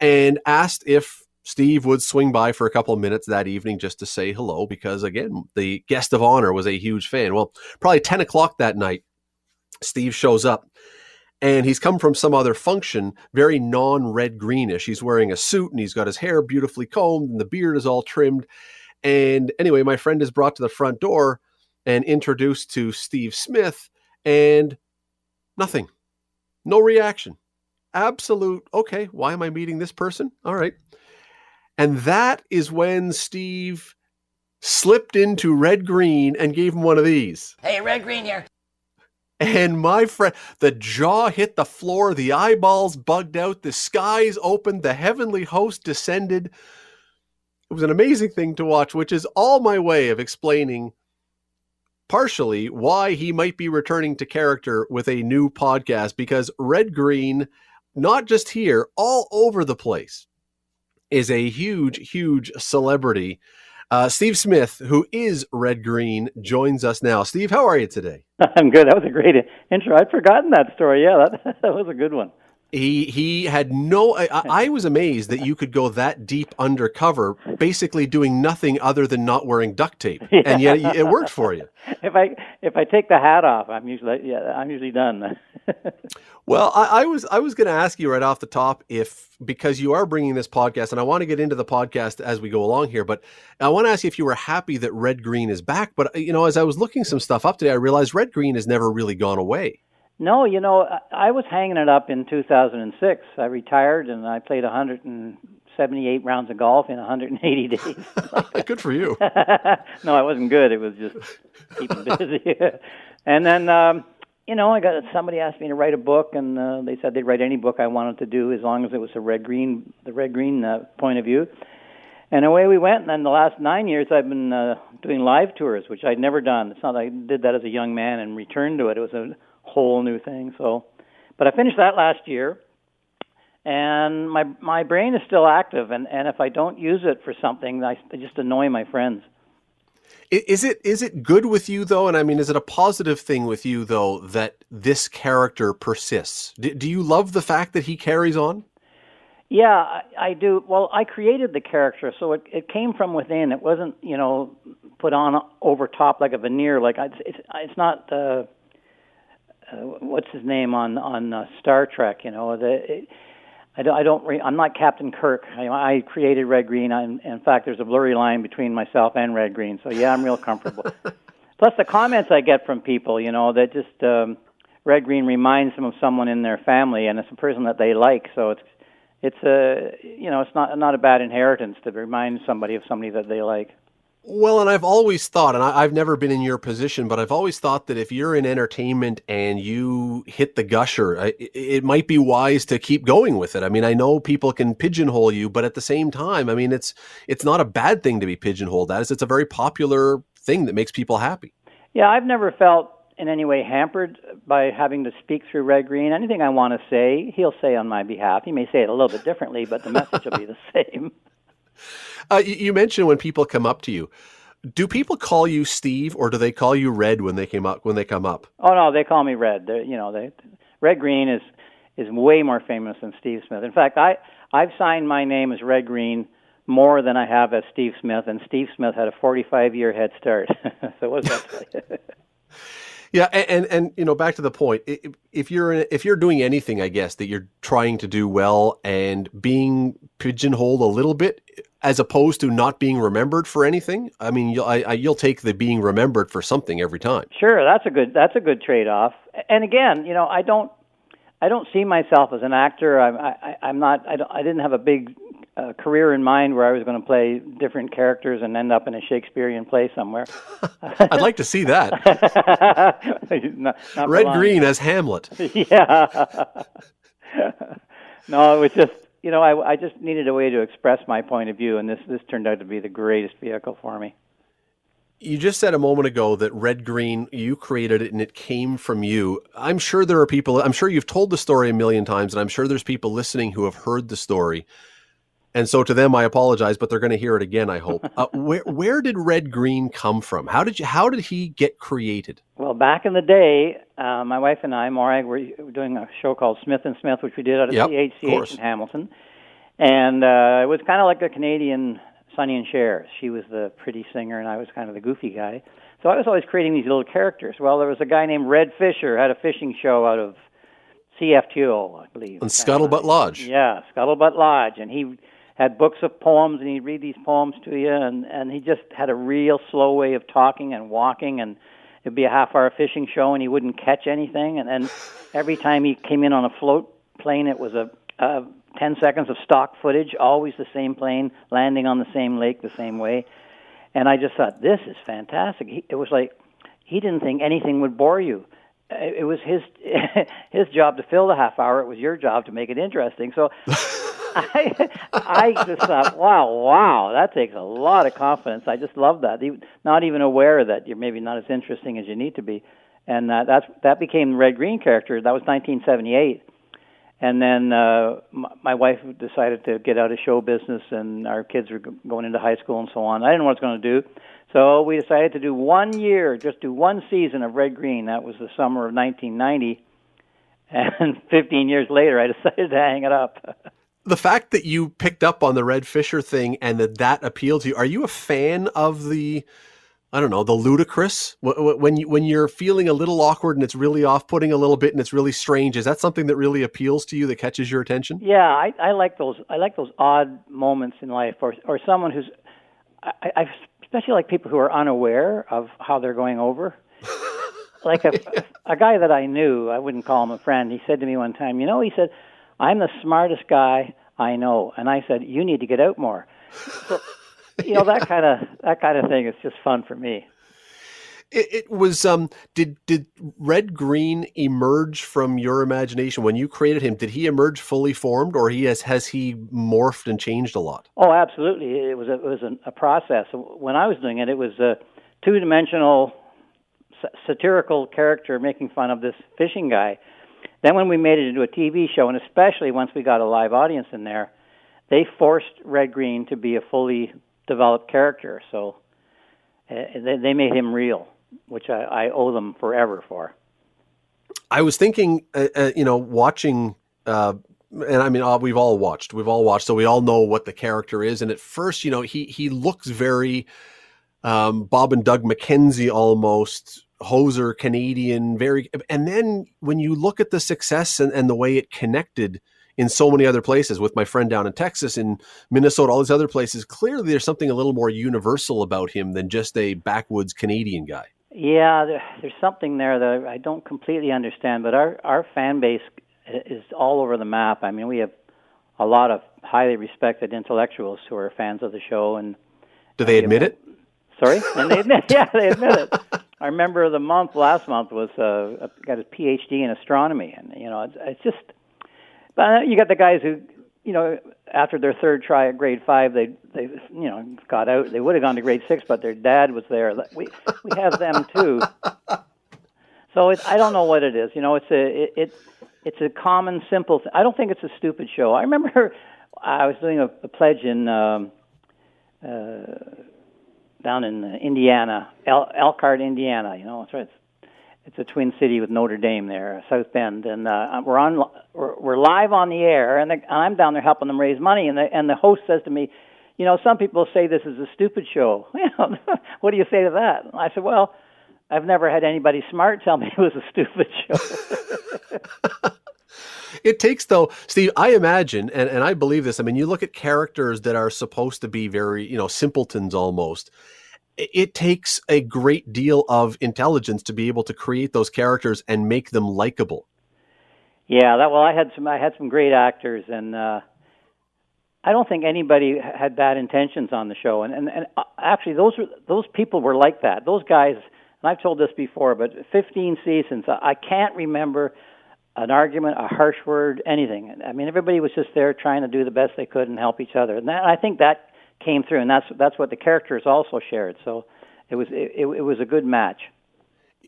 and asked if Steve would swing by for a couple of minutes that evening just to say hello because, again, the guest of honor was a huge fan. Well, probably 10 o'clock that night, Steve shows up and he's come from some other function, very non red greenish. He's wearing a suit and he's got his hair beautifully combed and the beard is all trimmed. And anyway, my friend is brought to the front door and introduced to Steve Smith and nothing, no reaction. Absolute, okay, why am I meeting this person? All right. And that is when Steve slipped into red green and gave him one of these. Hey, red green here. And my friend, the jaw hit the floor, the eyeballs bugged out, the skies opened, the heavenly host descended. It was an amazing thing to watch, which is all my way of explaining partially why he might be returning to character with a new podcast because Red Green, not just here, all over the place is a huge, huge celebrity. Uh, Steve Smith, who is Red Green, joins us now. Steve, how are you today? I'm good. That was a great intro. I'd forgotten that story. Yeah, that, that was a good one. He he had no. I, I, was amazed that you could go that deep undercover, basically doing nothing other than not wearing duct tape, yeah. and yet it worked for you. If I if I take the hat off, I'm usually yeah I'm usually done. well, I, I was I was going to ask you right off the top if because you are bringing this podcast, and I want to get into the podcast as we go along here, but I want to ask you if you were happy that Red Green is back. But you know, as I was looking some stuff up today, I realized Red Green has never really gone away. No, you know, I was hanging it up in 2006. I retired and I played 178 rounds of golf in 180 days. good for you. no, I wasn't good. It was just keeping busy. and then um you know, I got somebody asked me to write a book, and uh, they said they'd write any book I wanted to do as long as it was a red green, the red green uh, point of view. And away we went. And then the last nine years, I've been uh, doing live tours, which I'd never done. It's not like I did that as a young man and returned to it. It was a whole new thing. So, but I finished that last year, and my my brain is still active. And and if I don't use it for something, I, I just annoy my friends. Is it is it good with you though? And I mean, is it a positive thing with you though that this character persists? Do, do you love the fact that he carries on? Yeah, I, I do. Well, I created the character, so it it came from within. It wasn't, you know, put on over top like a veneer. Like I, it's it's not. Uh, uh, what's his name on on uh, Star Trek? You know, the it, I don't. I don't re, I'm not Captain Kirk. I, I created Red Green. I'm, in fact, there's a blurry line between myself and Red Green. So yeah, I'm real comfortable. Plus the comments I get from people, you know, that just um, Red Green reminds them of someone in their family, and it's a person that they like. So it's it's a you know it's not not a bad inheritance to remind somebody of somebody that they like. Well, and I've always thought, and I, have never been in your position, but I've always thought that if you're in entertainment and you hit the gusher, it, it might be wise to keep going with it. I mean, I know people can pigeonhole you, but at the same time, I mean, it's it's not a bad thing to be pigeonholed as. It's a very popular thing that makes people happy. Yeah, I've never felt in any way hampered by having to speak through Red Green. Anything I want to say, he'll say on my behalf. He may say it a little bit differently, but the message will be the same. Uh, you, you mentioned when people come up to you. Do people call you Steve, or do they call you Red when they came up? When they come up? Oh no, they call me Red. They're, you know, they Red Green is is way more famous than Steve Smith. In fact, I I've signed my name as Red Green more than I have as Steve Smith, and Steve Smith had a 45 year head start. so what's that? Yeah, and, and, you know, back to the point. If you're if you're doing anything, I guess that you're trying to do well and being pigeonholed a little bit, as opposed to not being remembered for anything. I mean, you'll I, I, you'll take the being remembered for something every time. Sure, that's a good that's a good trade off. And again, you know, I don't I don't see myself as an actor. I'm I, I'm not I, I didn't have a big a career in mind where I was going to play different characters and end up in a Shakespearean play somewhere. I'd like to see that. not, not Red Green as Hamlet. yeah. no, it was just you know I I just needed a way to express my point of view, and this this turned out to be the greatest vehicle for me. You just said a moment ago that Red Green, you created it and it came from you. I'm sure there are people, I'm sure you've told the story a million times, and I'm sure there's people listening who have heard the story. And so to them, I apologize, but they're going to hear it again. I hope. Uh, where where did Red Green come from? How did you how did he get created? Well, back in the day, uh, my wife and I, Morag, were doing a show called Smith and Smith, which we did out of yep, CHCH in Hamilton, and uh, it was kind of like a Canadian Sonny and Cher. She was the pretty singer, and I was kind of the goofy guy. So I was always creating these little characters. Well, there was a guy named Red Fisher had a fishing show out of CFTO, I believe. And Scuttlebutt Lodge. Yeah, Scuttlebutt Lodge, and he had books of poems and he'd read these poems to you and and he just had a real slow way of talking and walking and it'd be a half hour fishing show and he wouldn't catch anything and then every time he came in on a float plane it was a, a 10 seconds of stock footage always the same plane landing on the same lake the same way. And I just thought this is fantastic. He, it was like he didn't think anything would bore you. It was his his job to fill the half hour. It was your job to make it interesting. So I, I just thought, wow, wow, that takes a lot of confidence. I just love that. Not even aware that you're maybe not as interesting as you need to be, and uh, that's that became the red green character. That was 1978, and then uh, my, my wife decided to get out of show business, and our kids were going into high school and so on. I didn't know what I was going to do, so we decided to do one year, just do one season of red green. That was the summer of 1990. And 15 years later, I decided to hang it up. the fact that you picked up on the Red Fisher thing and that that appealed to you, are you a fan of the, I don't know, the ludicrous? When you when you're feeling a little awkward and it's really off-putting a little bit and it's really strange, is that something that really appeals to you that catches your attention? Yeah, I, I like those. I like those odd moments in life, or or someone who's, I, I especially like people who are unaware of how they're going over. like a, a guy that I knew, I wouldn't call him a friend. He said to me one time, you know, he said I'm the smartest guy I know. And I said, you need to get out more. So, you know, that kind of that kind of thing is just fun for me. It, it, was um did did Red Green emerge from your imagination when you created him? Did he emerge fully formed, or he has has he morphed and changed a lot? Oh, absolutely. It was a, it was a, a process. When I was doing it, it was a two dimensional satirical character making fun of this fishing guy. Then when we made it into a TV show, and especially once we got a live audience in there, they forced Red Green to be a fully developed character. So uh, they, they made him real which I, I owe them forever for. I was thinking, uh, uh, you know, watching, uh, and I mean, uh, we've all watched, we've all watched, so we all know what the character is. And at first, you know, he he looks very um, Bob and Doug McKenzie almost. Hoser Canadian, very, and then when you look at the success and, and the way it connected in so many other places with my friend down in Texas, in Minnesota, all these other places. Clearly, there's something a little more universal about him than just a backwoods Canadian guy. Yeah, there, there's something there that I don't completely understand, but our our fan base is all over the map. I mean, we have a lot of highly respected intellectuals who are fans of the show, and do they admit it? Sorry, and they admit, yeah, they admit it. Our member of the month last month was uh, got his PhD in astronomy, and you know, it's, it's just. But you got the guys who you know, after their third try at grade five, they they you know got out. They would have gone to grade six, but their dad was there. We we have them too. So it, I don't know what it is. You know, it's a it, it it's a common, simple. Th- I don't think it's a stupid show. I remember I was doing a, a pledge in um, uh, down in Indiana, El- Elkhart, Indiana. You know, it's right. It's it's a twin city with Notre Dame there, South Bend, and uh, we're on we're, we're live on the air, and, the, and I'm down there helping them raise money, and the and the host says to me, you know, some people say this is a stupid show. What do you say to that? I said, well, I've never had anybody smart tell me it was a stupid show. it takes though steve i imagine and, and i believe this i mean you look at characters that are supposed to be very you know simpletons almost it takes a great deal of intelligence to be able to create those characters and make them likable. Yeah, that well, I had some I had some great actors, and uh, I don't think anybody had bad intentions on the show. And and, and uh, actually, those were those people were like that. Those guys, and I've told this before, but 15 seasons, I can't remember an argument, a harsh word, anything. I mean, everybody was just there trying to do the best they could and help each other, and that, I think that came through, and that's that's what the characters also shared. So it was it, it was a good match.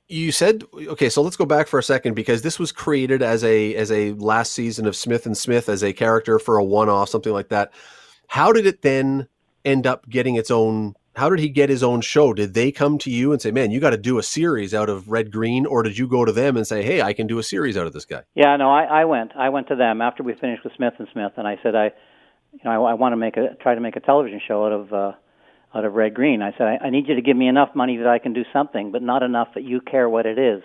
You said okay, so let's go back for a second because this was created as a as a last season of Smith and Smith as a character for a one off, something like that. How did it then end up getting its own? How did he get his own show? Did they come to you and say, "Man, you got to do a series out of Red Green," or did you go to them and say, "Hey, I can do a series out of this guy"? Yeah, no, I, I went. I went to them after we finished with Smith and Smith, and I said, "I, you know, I, I want to make a try to make a television show out of uh, out of Red Green. I said, I, I need you to give me enough money that I can do something, but not enough that you care what it is.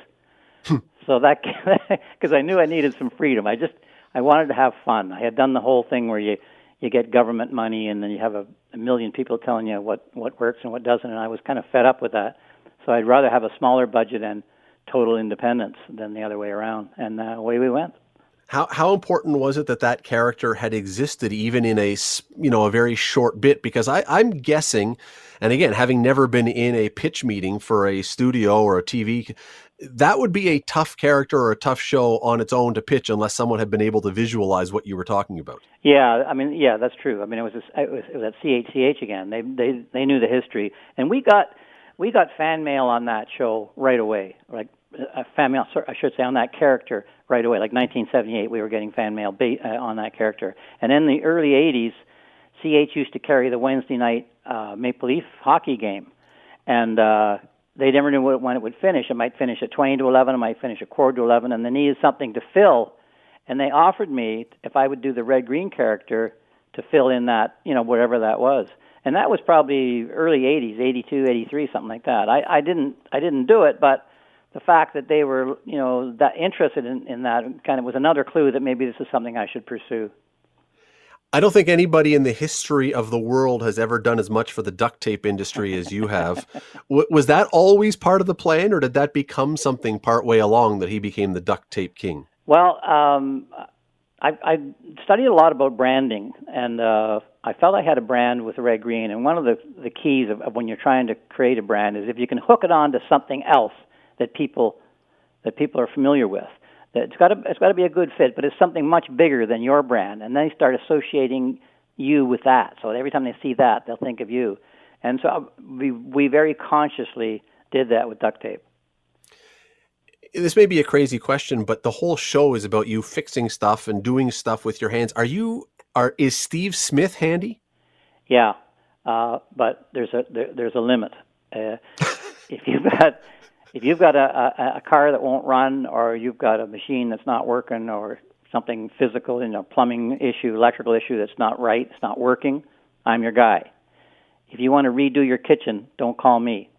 Hmm. so that because I knew I needed some freedom. I just I wanted to have fun. I had done the whole thing where you you get government money and then you have a, a million people telling you what what works and what doesn't, and I was kind of fed up with that. So I'd rather have a smaller budget and total independence than the other way around, and uh, away we went. How how important was it that that character had existed even in a you know a very short bit? Because I I'm guessing, and again having never been in a pitch meeting for a studio or a TV, that would be a tough character or a tough show on its own to pitch unless someone had been able to visualize what you were talking about. Yeah, I mean, yeah, that's true. I mean, it was it was, it was at CHCH again. They they they knew the history, and we got we got fan mail on that show right away. Like a fan mail, I should say, on that character right away. Like 1978, we were getting fan mail ba- uh, on that character. And in the early 80s, CH used to carry the Wednesday night uh, Maple Leaf hockey game, and uh, they never knew what, when it would finish. It might finish at 20 to 11. It might finish at quarter to 11, and they needed something to fill. And they offered me if I would do the red green character to fill in that, you know, whatever that was. And that was probably early 80s, 82, 83, something like that. I, I didn't I didn't do it, but the fact that they were, you know, that interested in, in that kind of was another clue that maybe this is something I should pursue. I don't think anybody in the history of the world has ever done as much for the duct tape industry as you have. w- was that always part of the plan, or did that become something partway along that he became the duct tape king? Well, um, I, I studied a lot about branding, and uh, I felt I had a brand with Red Green. And one of the the keys of, of when you're trying to create a brand is if you can hook it on to something else that people that people are familiar with. That it's got to it's got to be a good fit, but it's something much bigger than your brand, and they start associating you with that. So every time they see that, they'll think of you. And so uh, we we very consciously did that with duct tape this may be a crazy question, but the whole show is about you fixing stuff and doing stuff with your hands. Are you are is Steve Smith handy? Yeah, uh, but there's a there, there's a limit. Uh, if you've got if you've got a, a, a car that won't run, or you've got a machine that's not working, or something physical, you know, plumbing issue, electrical issue that's not right, it's not working, I'm your guy. If you want to redo your kitchen, don't call me.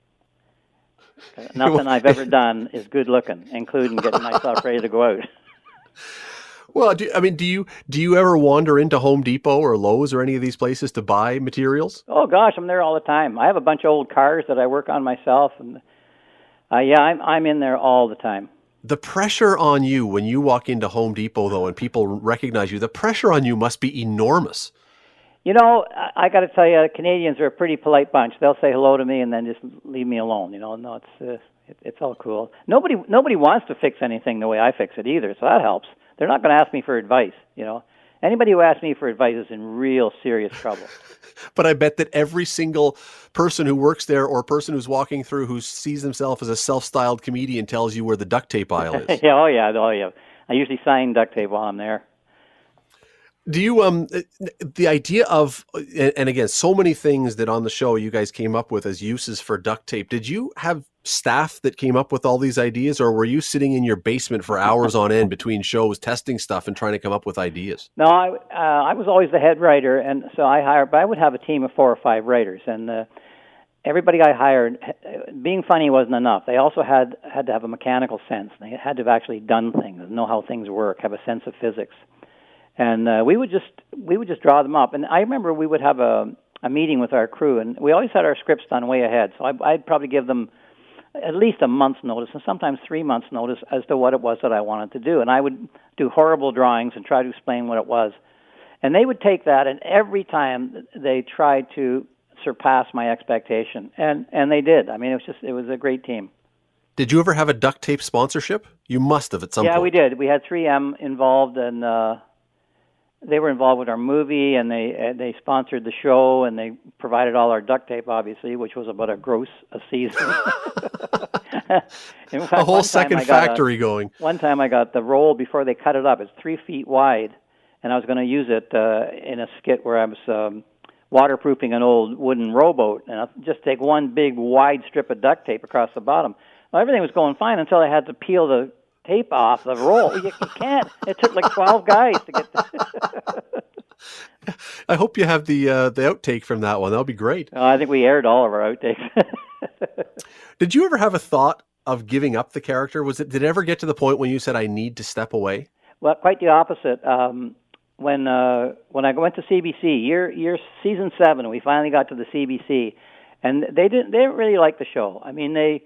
Nothing I've ever done is good looking, including getting myself ready to go out. Well, do, I mean, do you do you ever wander into Home Depot or Lowe's or any of these places to buy materials? Oh gosh, I'm there all the time. I have a bunch of old cars that I work on myself, and uh, yeah, I'm I'm in there all the time. The pressure on you when you walk into Home Depot, though, and people recognize you, the pressure on you must be enormous. You know, I, I got to tell you, Canadians are a pretty polite bunch. They'll say hello to me and then just leave me alone. You know, no, it's uh, it, it's all cool. Nobody nobody wants to fix anything the way I fix it either, so that helps. They're not going to ask me for advice. You know, anybody who asks me for advice is in real serious trouble. but I bet that every single person who works there or person who's walking through who sees themselves as a self-styled comedian tells you where the duct tape aisle is. yeah, oh yeah, oh yeah. I usually sign duct tape while I'm there. Do you um uh, the idea of and again so many things that on the show you guys came up with as uses for duct tape. Did you have staff that came up with all these ideas or were you sitting in your basement for hours on end between shows testing stuff and trying to come up with ideas? No, I uh, I was always the head writer and so I hired but I would have a team of four or five writers and uh, everybody I hired being funny wasn't enough. They also had had to have a mechanical sense. They had to have actually done things, know how things work, have a sense of physics and uh, we would just we would just draw them up. And I remember we would have a a meeting with our crew, and we always had our scripts done way ahead. So I, I'd probably give them at least a month's notice, and sometimes three months' notice as to what it was that I wanted to do. And I would do horrible drawings and try to explain what it was. And they would take that, and every time they tried to surpass my expectation, and and they did. I mean, it was just it was a great team. Did you ever have a duct tape sponsorship? You must have at some yeah, point. Yeah, we did. We had 3M involved, and uh, they were involved with our movie and they uh, they sponsored the show and they provided all our duct tape obviously which was about a gross a season. Fact, a whole second factory a, going. one time i got the roll before they cut it up. It's three feet wide and i was going to use it uh, in a skit where i was um, waterproofing an old wooden rowboat and i just take one big wide strip of duct tape across the bottom. Well, everything was going fine until i had to peel the tape off the roll. You, you can't. It took like twelve guys to get. The I hope you have the uh, the outtake from that one. That'll be great. Oh, I think we aired all of our outtakes. did you ever have a thought of giving up the character? Was it did it ever get to the point when you said I need to step away? Well, quite the opposite. Um, when uh, when I went to CBC, year year season seven, we finally got to the CBC, and they didn't they didn't really like the show. I mean, they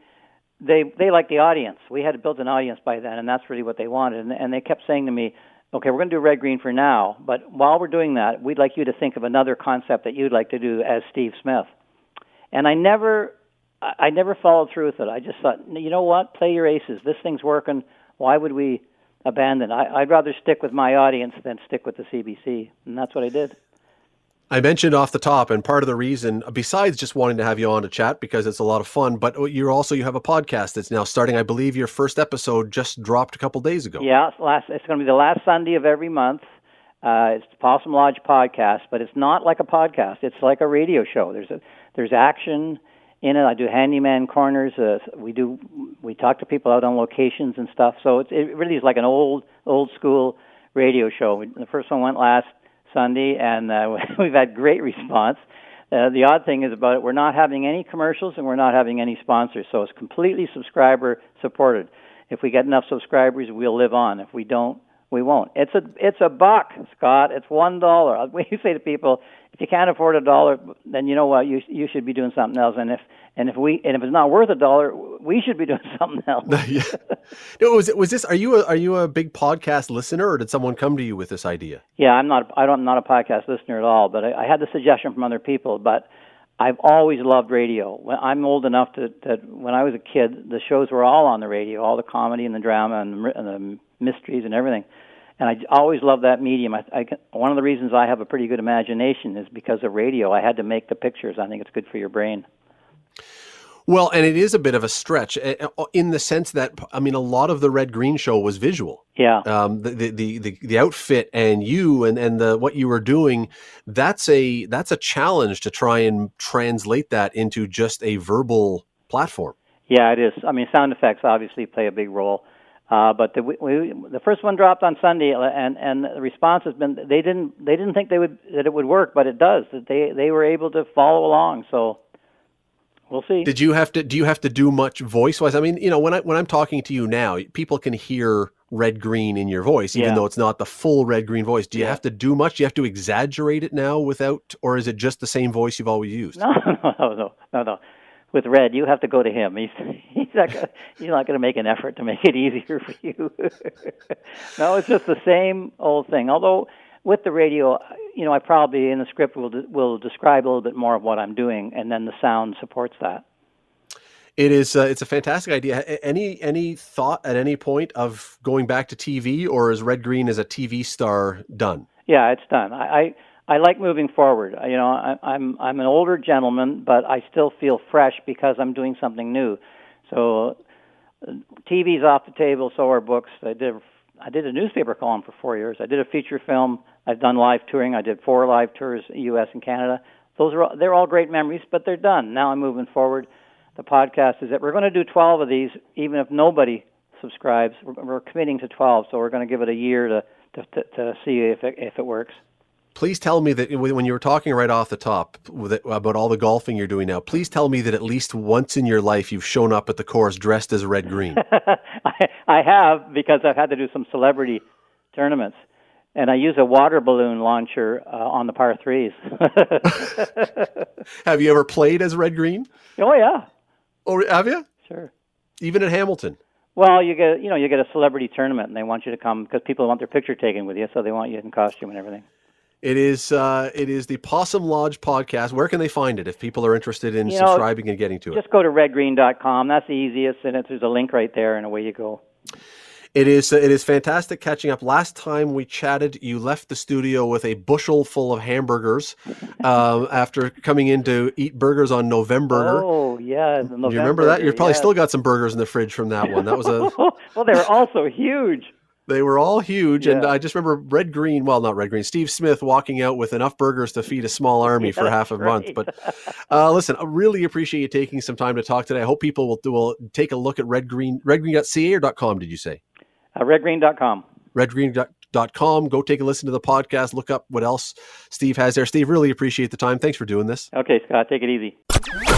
they they like the audience. We had built an audience by then, and that's really what they wanted. And, and they kept saying to me, "Okay, we're going to do red green for now, but while we're doing that, we'd like you to think of another concept that you'd like to do as Steve Smith." And I never, I never followed through with it. I just thought, you know what, play your aces. This thing's working. Why would we abandon? I, I'd rather stick with my audience than stick with the CBC, and that's what I did. I mentioned off the top, and part of the reason, besides just wanting to have you on to chat because it's a lot of fun, but you're also you have a podcast that's now starting. I believe your first episode just dropped a couple days ago. Yeah, it's, last, it's going to be the last Sunday of every month. Uh, it's the Possum Lodge podcast, but it's not like a podcast. It's like a radio show. There's a there's action in it. I do handyman corners. Uh, we do we talk to people out on locations and stuff. So it's, it really is like an old old school radio show. The first one went last Sunday, and uh, we've had great response. Uh, the odd thing is about it, we're not having any commercials and we're not having any sponsors, so it's completely subscriber supported. If we get enough subscribers, we'll live on. If we don't, we won't. It's a it's a buck, Scott. It's one dollar. We say to people, if you can't afford a dollar, then you know what you you should be doing something else. And if and if we and if it's not worth a dollar, we should be doing something else. yeah. No, was it was this? Are you a, are you a big podcast listener, or did someone come to you with this idea? Yeah, I'm not. I don't. I'm not a podcast listener at all. But I, I had the suggestion from other people. But I've always loved radio. I'm old enough to that when I was a kid, the shows were all on the radio, all the comedy and the drama and the, and the mysteries and everything. And I always loved that medium. I, I, one of the reasons I have a pretty good imagination is because of radio. I had to make the pictures. I think it's good for your brain. Well, and it is a bit of a stretch eh, eh, in the sense that I mean, a lot of the Red Green show was visual. Yeah. Um, the, the, the the outfit and you and and the what you were doing, that's a that's a challenge to try and translate that into just a verbal platform. Yeah, it is. I mean, sound effects obviously play a big role. Uh, but the, we, the first one dropped on Sunday, uh, and and the response has been they didn't they didn't think they would that it would work, but it does. That they they were able to follow along. So we'll see. Did you have to? Do you have to do much voice wise? I mean, you know, when I when I'm talking to you now, people can hear red green in your voice, even Yeah. though it's not the full red green voice. Do you Yeah. have to do much? Do you have to exaggerate it now without, or is it just the same voice you've always used? No, no, no, no, no. With Red, you have to go to him. He's he's not gonna, he's not going to make an effort to make it easier for you. no, it's just the same old thing. Although with the radio, you know, I probably in the script will will describe a little bit more of what I'm doing, and then the sound supports that. It is. Uh, it's a fantastic idea. Any any thought at any point of going back to TV, or is Red Green as a TV star done? Yeah, it's done. I I, I like moving forward. You know, I, I'm I'm an older gentleman, but I still feel fresh because I'm doing something new. So, uh, TV's off the table. So are books. I did I did a newspaper column for four years. I did a feature film. I've done live touring. I did four live tours, U.S. and Canada. Those are they're all great memories, but they're done. Now I'm moving forward. The podcast is that we're going to do 12 of these, even if nobody subscribes. We're, we're committing to 12, so we're going to give it a year to to, to, to see if it, if it works. Please tell me that when you were talking right off the top about all the golfing you're doing now, please tell me that at least once in your life you've shown up at the course dressed as Red Green. I, I have because I've had to do some celebrity tournaments, and I use a water balloon launcher uh, on the par threes. have you ever played as Red Green? oh yeah, Oh, have you? sure. Even at Hamilton? Well, you get you know you get a celebrity tournament, and they want you to come because people want their picture taken with you, so they want you in costume and everything. It is. Uh, it is the Possum Lodge podcast. Where can they find it if people are interested in You know, subscribing and getting to it? Just go to redgreen.com. That's the easiest, and there's a link right there, and away you go. It is. It is fantastic catching up. Last time we chatted, you left the studio with a bushel full of hamburgers um, after coming in to eat burgers on November. Oh yeah, Do you remember that? You've probably yes. still got some burgers in the fridge from that one. That was a. well, they were also huge. They were all huge, and I just remember Red Green. Well, not Red Green. Steve Smith walking out with enough burgers to feed a small army for half a that's month. But uh, listen, I really appreciate you taking some time to talk today. I hope people will will take a look at Red Green, redgreen.ca or .com. Did you say? Uh, redgreen.com. redgreen.com. Go take a listen to the podcast. Look up what else Steve has there. Steve, really appreciate the time. Thanks for doing this. Okay, Scott, take it easy.